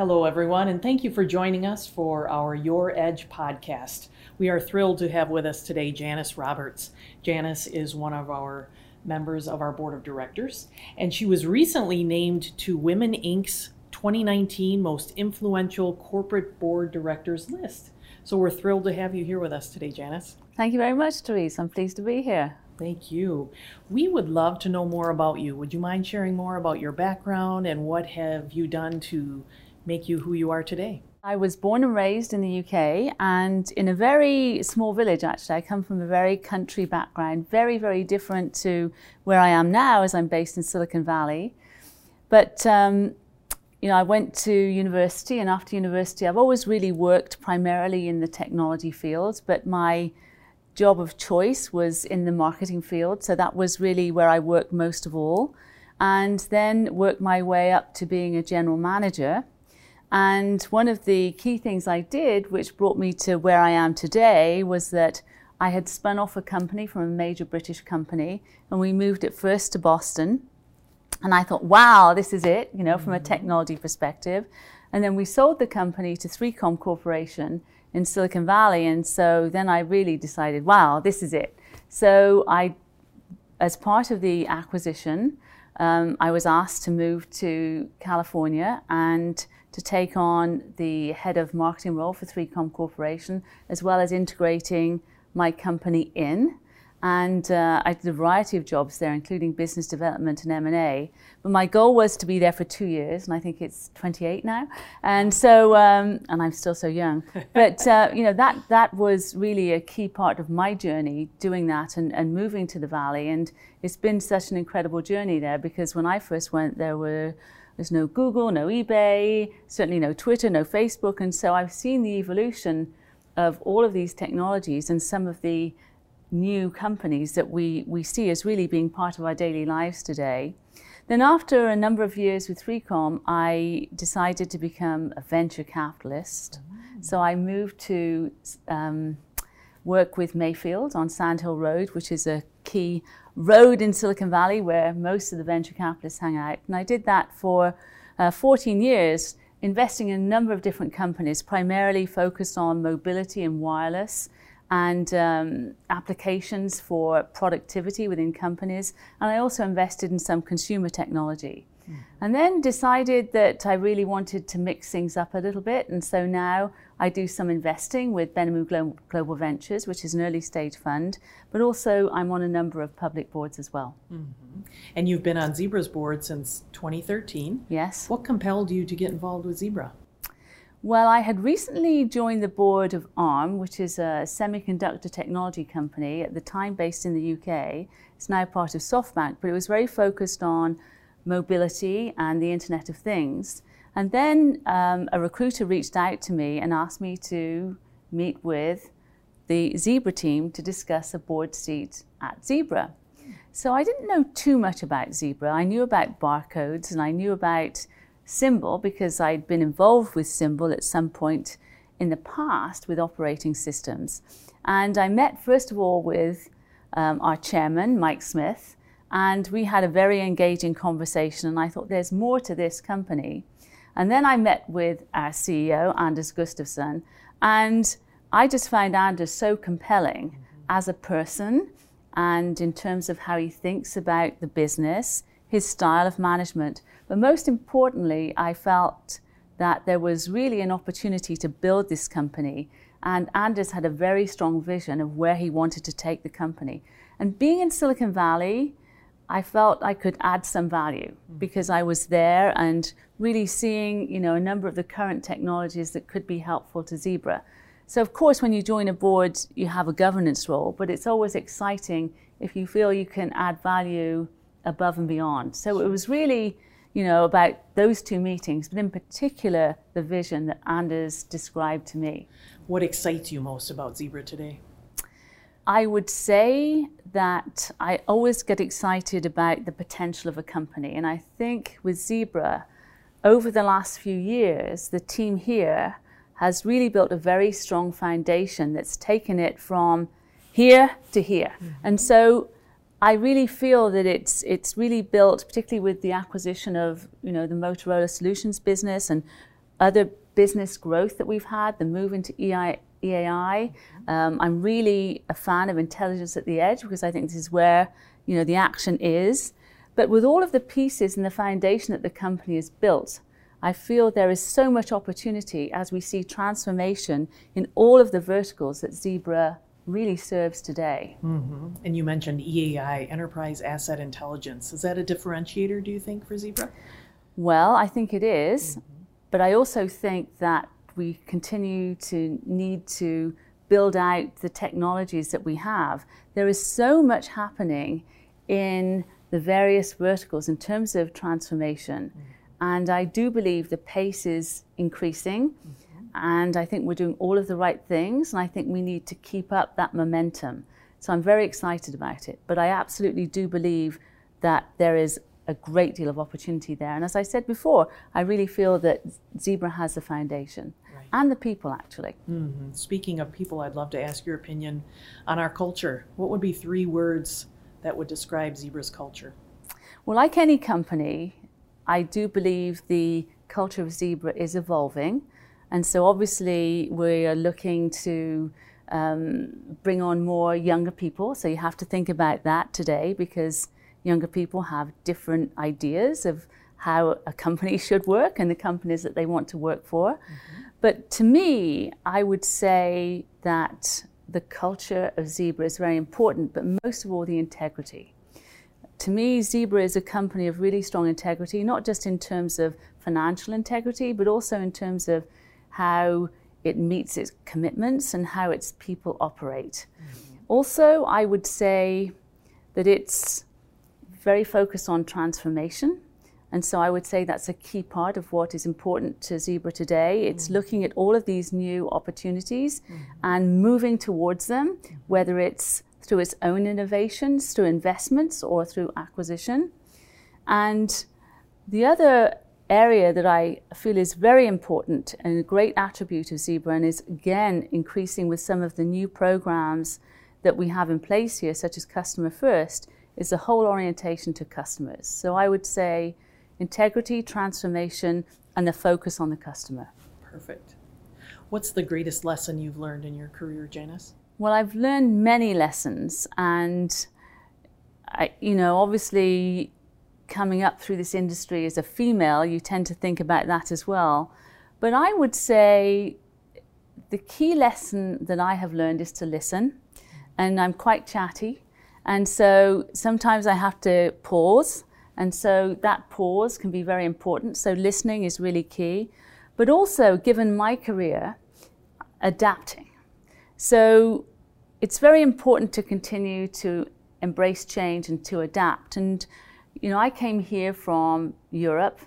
Hello, everyone, and thank you for joining us for our Your Edge podcast. We are thrilled to have with us today Janice Roberts. Janice is one of our members of our board of directors, and she was recently named to Women Inc.'s 2019 Most Influential Corporate Board Directors list. So we're thrilled to have you here with us today, Janice. Thank you very much, Therese. I'm pleased to be here. Thank you. We would love to know more about you. Would you mind sharing more about your background and what have you done to make you who you are today? I was born and raised in the UK and in a very small village, actually. I come from a very country background, very, very different to where I am now as I'm based in Silicon Valley. But, um, you know, I went to university and after university, I've always really worked primarily in the technology field, but my job of choice was in the marketing field. So that was really where I worked most of all. And then worked my way up to being a general manager. And one of the key things I did, which brought me to where I am today, was that I had spun off a company from a major British company and we moved it first to Boston. And I thought, wow, this is it, you know, from a mm-hmm. technology perspective. And then we sold the company to 3Com Corporation in Silicon Valley. And so then I really decided, wow, this is it. So I, as part of the acquisition, um, I was asked to move to California and to take on the head of marketing role for 3Com Corporation, as well as integrating my company in. And uh, I did a variety of jobs there, including business development and M&A. But my goal was to be there for two years, and I think it's 28 now. And so, um, and I'm still so young. But uh, you know, that that was really a key part of my journey, doing that and, and moving to the valley. And it's been such an incredible journey there because when I first went, there were there's no Google, no eBay, certainly no Twitter, no Facebook. And so I've seen the evolution of all of these technologies and some of the new companies that we, we see as really being part of our daily lives today. Then after a number of years with 3Com, I decided to become a venture capitalist. Mm. So I moved to um, work with Mayfield on Sand Hill Road, which is a key road in Silicon Valley where most of the venture capitalists hang out. And I did that for uh, 14 years, investing in a number of different companies, primarily focused on mobility and wireless and um, applications for productivity within companies. And I also invested in some consumer technology. Mm. And then decided that I really wanted to mix things up a little bit. And so now I do some investing with Benhamou Global Ventures, which is an early stage fund, but also I'm on a number of public boards as well. Mm-hmm. And you've been on Zebra's board since 2013. Yes. What compelled you to get involved with Zebra? Well, I had recently joined the board of ARM, which is a semiconductor technology company, at the time based in the UK. It's now part of SoftBank, but it was very focused on mobility and the Internet of Things. And then um, a recruiter reached out to me and asked me to meet with the Zebra team to discuss a board seat at Zebra. So I didn't know too much about Zebra. I knew about barcodes and I knew about Symbol because I'd been involved with Symbol at some point in the past with operating systems. And I met, first of all, with um, our chairman, Mike Smith, and we had a very engaging conversation. And I thought, there's more to this company and then I met with our CEO, Anders Gustafsson, and I just found Anders so compelling as a person and in terms of how he thinks about the business, his style of management. But most importantly, I felt that there was really an opportunity to build this company. And Anders had a very strong vision of where he wanted to take the company. And being in Silicon Valley, I felt I could add some value mm. because I was there and really seeing, you know, a number of the current technologies that could be helpful to Zebra. So of course, when you join a board, you have a governance role, but it's always exciting if you feel you can add value above and beyond. So it was really, you know, about those two meetings, but in particular, the vision that Anders described to me. What excites you most about Zebra today? I would say that I always get excited about the potential of a company. And I think with Zebra, over the last few years, the team here has really built a very strong foundation that's taken it from here to here. Mm-hmm. And so I really feel that it's it's really built, particularly with the acquisition of you know the Motorola Solutions business and other business growth that we've had, the move into EI, EAI. Um, I'm really a fan of intelligence at the edge because I think this is where you know the action is. But with all of the pieces and the foundation that the company has built, I feel there is so much opportunity as we see transformation in all of the verticals that Zebra really serves today. Mm-hmm. And you mentioned EAI, Enterprise Asset Intelligence. Is that a differentiator, do you think, for Zebra? Well, I think it is, mm-hmm. but I also think that we continue to need to build out the technologies that we have. There is so much happening in the various verticals in terms of transformation. Mm-hmm. And I do believe the pace is increasing. Mm-hmm. And I think we're doing all of the right things. And I think we need to keep up that momentum. So I'm very excited about it. But I absolutely do believe that there is a great deal of opportunity there. And as I said before, I really feel that Zebra has the foundation. And the people actually. Mm-hmm. Speaking of people, I'd love to ask your opinion on our culture. What would be three words that would describe Zebra's culture? Well, like any company, I do believe the culture of Zebra is evolving. And so obviously we are looking to um, bring on more younger people. So you have to think about that today because younger people have different ideas of how a company should work and the companies that they want to work for. Mm-hmm. But to me, I would say that the culture of Zebra is very important, but most of all, the integrity. To me, Zebra is a company of really strong integrity, not just in terms of financial integrity, but also in terms of how it meets its commitments and how its people operate. Mm-hmm. Also, I would say that it's very focused on transformation. And so I would say that's a key part of what is important to Zebra today. It's mm-hmm. looking at all of these new opportunities mm-hmm. and moving towards them, whether it's through its own innovations, through investments, or through acquisition. And the other area that I feel is very important and a great attribute of Zebra and is again increasing with some of the new programs that we have in place here, such as Customer First, is the whole orientation to customers. So I would say integrity, transformation, and the focus on the customer. Perfect. What's the greatest lesson you've learned in your career, Janice? Well, I've learned many lessons, and I, you know, obviously, coming up through this industry as a female, you tend to think about that as well. But I would say the key lesson that I have learned is to listen, and I'm quite chatty. And so sometimes I have to pause. And so that pause can be very important. So listening is really key. But also, given my career, adapting. So it's very important to continue to embrace change and to adapt. And, you know, I came here from Europe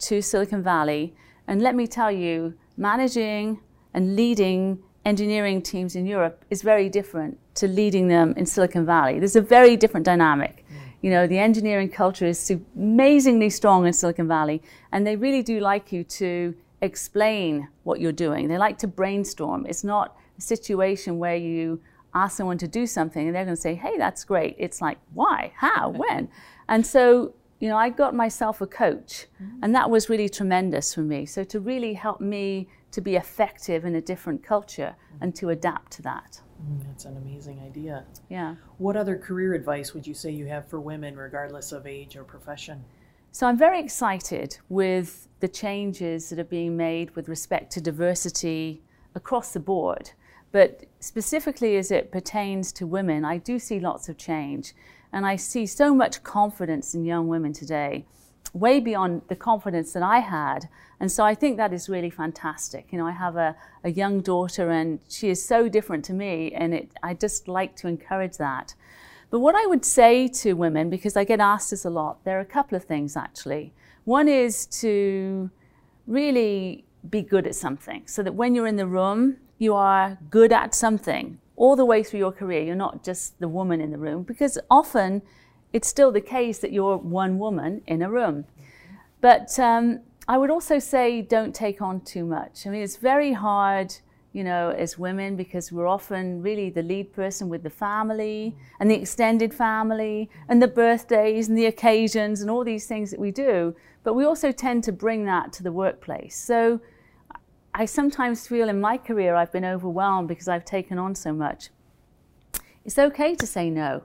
to Silicon Valley. And let me tell you, managing and leading engineering teams in Europe is very different to leading them in Silicon Valley. There's a very different dynamic. You know, the engineering culture is amazingly strong in Silicon Valley, and they really do like you to explain what you're doing. They like to brainstorm. It's not a situation where you ask someone to do something and they're going to say, hey, that's great. It's like, why? How? When? And so, you know, I got myself a coach, mm-hmm. and that was really tremendous for me. So, to really help me to be effective in a different culture mm-hmm. and to adapt to that. That's an amazing idea. Yeah. What other career advice would you say you have for women, regardless of age or profession? So I'm very excited with the changes that are being made with respect to diversity across the board. But specifically as it pertains to women, I do see lots of change. And I see so much confidence in young women today way beyond the confidence that I had. And so I think that is really fantastic. You know, I have a, a young daughter and she is so different to me, and it, I just like to encourage that. But what I would say to women, because I get asked this a lot, there are a couple of things actually. One is to really be good at something so that when you're in the room, you are good at something all the way through your career. You're not just the woman in the room, because often it's still the case that you're one woman in a room. But um, I would also say don't take on too much. I mean, it's very hard, you know, as women because we're often really the lead person with the family and the extended family and the birthdays and the occasions and all these things that we do. But we also tend to bring that to the workplace. So I sometimes feel in my career I've been overwhelmed because I've taken on so much. It's okay to say no.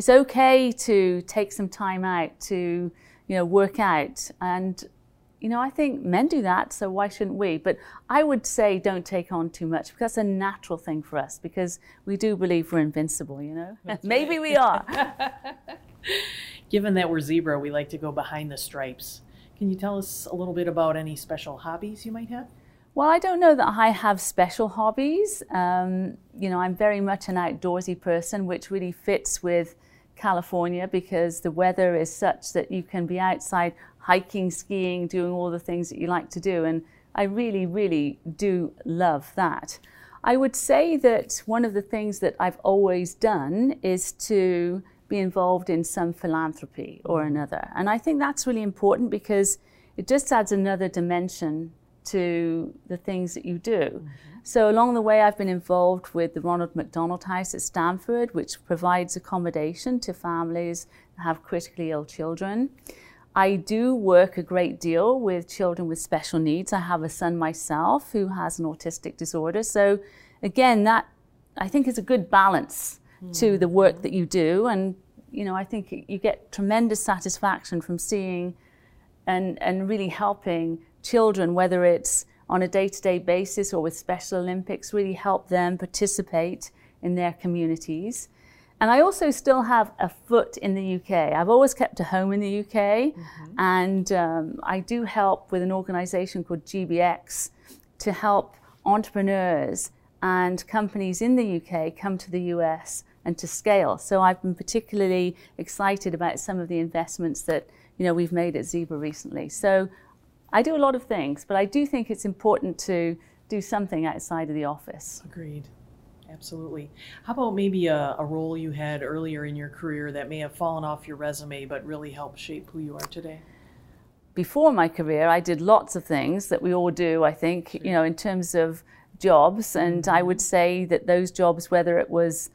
It's okay to take some time out to, you know, work out. And, you know, I think men do that, so why shouldn't we? But I would say don't take on too much because that's a natural thing for us because we do believe we're invincible, you know? Maybe we are. Given that we're zebra, we like to go behind the stripes. Can you tell us a little bit about any special hobbies you might have? Well, I don't know that I have special hobbies. Um, you know, I'm very much an outdoorsy person, which really fits with California because the weather is such that you can be outside hiking, skiing, doing all the things that you like to do. And I really, really do love that. I would say that one of the things that I've always done is to be involved in some philanthropy or another. And I think that's really important because it just adds another dimension to the things that you do. Mm-hmm. So along the way, I've been involved with the Ronald McDonald House at Stanford, which provides accommodation to families that have critically ill children. I do work a great deal with children with special needs. I have a son myself who has an autistic disorder. So again, that I think is a good balance mm-hmm. to the work that you do. And, you know, I think you get tremendous satisfaction from seeing and, and really helping children, whether it's on a day to day basis or with Special Olympics, really help them participate in their communities. And I also still have a foot in the UK. I've always kept a home in the UK, mm-hmm. and um, I do help with an organization called GBX to help entrepreneurs and companies in the UK come to the US and to scale. So I've been particularly excited about some of the investments that you know we've made at Zebra recently. So I do a lot of things, but I do think it's important to do something outside of the office. Agreed. Absolutely. How about maybe a, a, role you had earlier in your career that may have fallen off your resume but really helped shape who you are today? Before my career, I did lots of things that we all do, I think, you know, in terms of jobs. And I would mm-hmm. say that those jobs, whether it was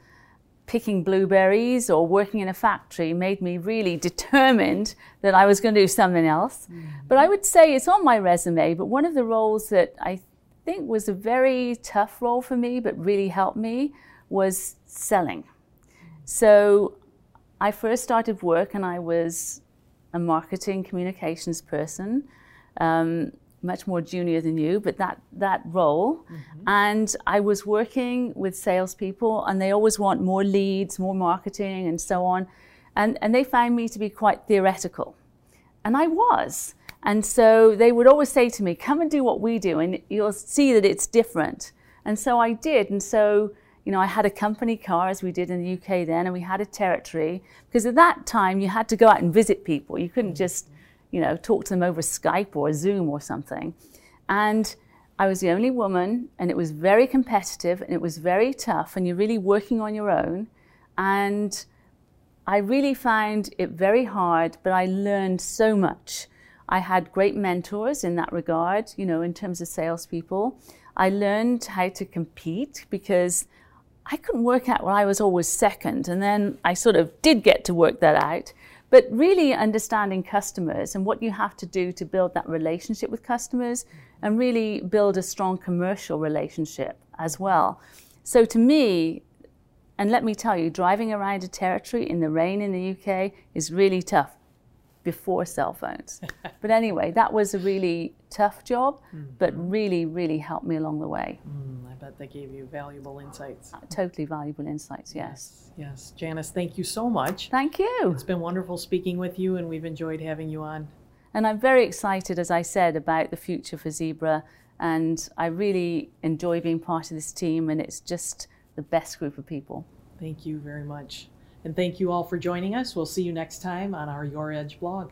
picking blueberries or working in a factory made me really determined that I was going to do something else. Mm-hmm. But I would say it's on my resume, but one of the roles that I think was a very tough role for me, but really helped me, was selling. So I first started work and I was a marketing communications person. Um, much more junior than you, but that that role. Mm-hmm. And I was working with salespeople, and they always want more leads, more marketing, and so on. And and they found me to be quite theoretical, and I was. And so they would always say to me, "Come and do what we do, and you'll see that it's different." And so I did. And so you know, I had a company car as we did in the UK then, and we had a territory because at that time you had to go out and visit people. You couldn't just you know, talk to them over Skype or Zoom or something. And I was the only woman, and it was very competitive and it was very tough, and you're really working on your own. And I really found it very hard, but I learned so much. I had great mentors in that regard, you know, in terms of salespeople. I learned how to compete because I couldn't work out why I was always second. And then I sort of did get to work that out. But really understanding customers and what you have to do to build that relationship with customers and really build a strong commercial relationship as well. So to me, and let me tell you, driving around a territory in the rain in the UK is really tough before cell phones. but anyway, that was a really tough job, mm-hmm. but really, really helped me along the way. Mm, I bet they gave you valuable insights. Uh, totally valuable insights, yes. yes. Yes. Janice, thank you so much. Thank you. It's been wonderful speaking with you, and we've enjoyed having you on. And I'm very excited, as I said, about the future for Zebra. And I really enjoy being part of this team, and it's just the best group of people. Thank you very much. And thank you all for joining us. We'll see you next time on our Your Edge blog.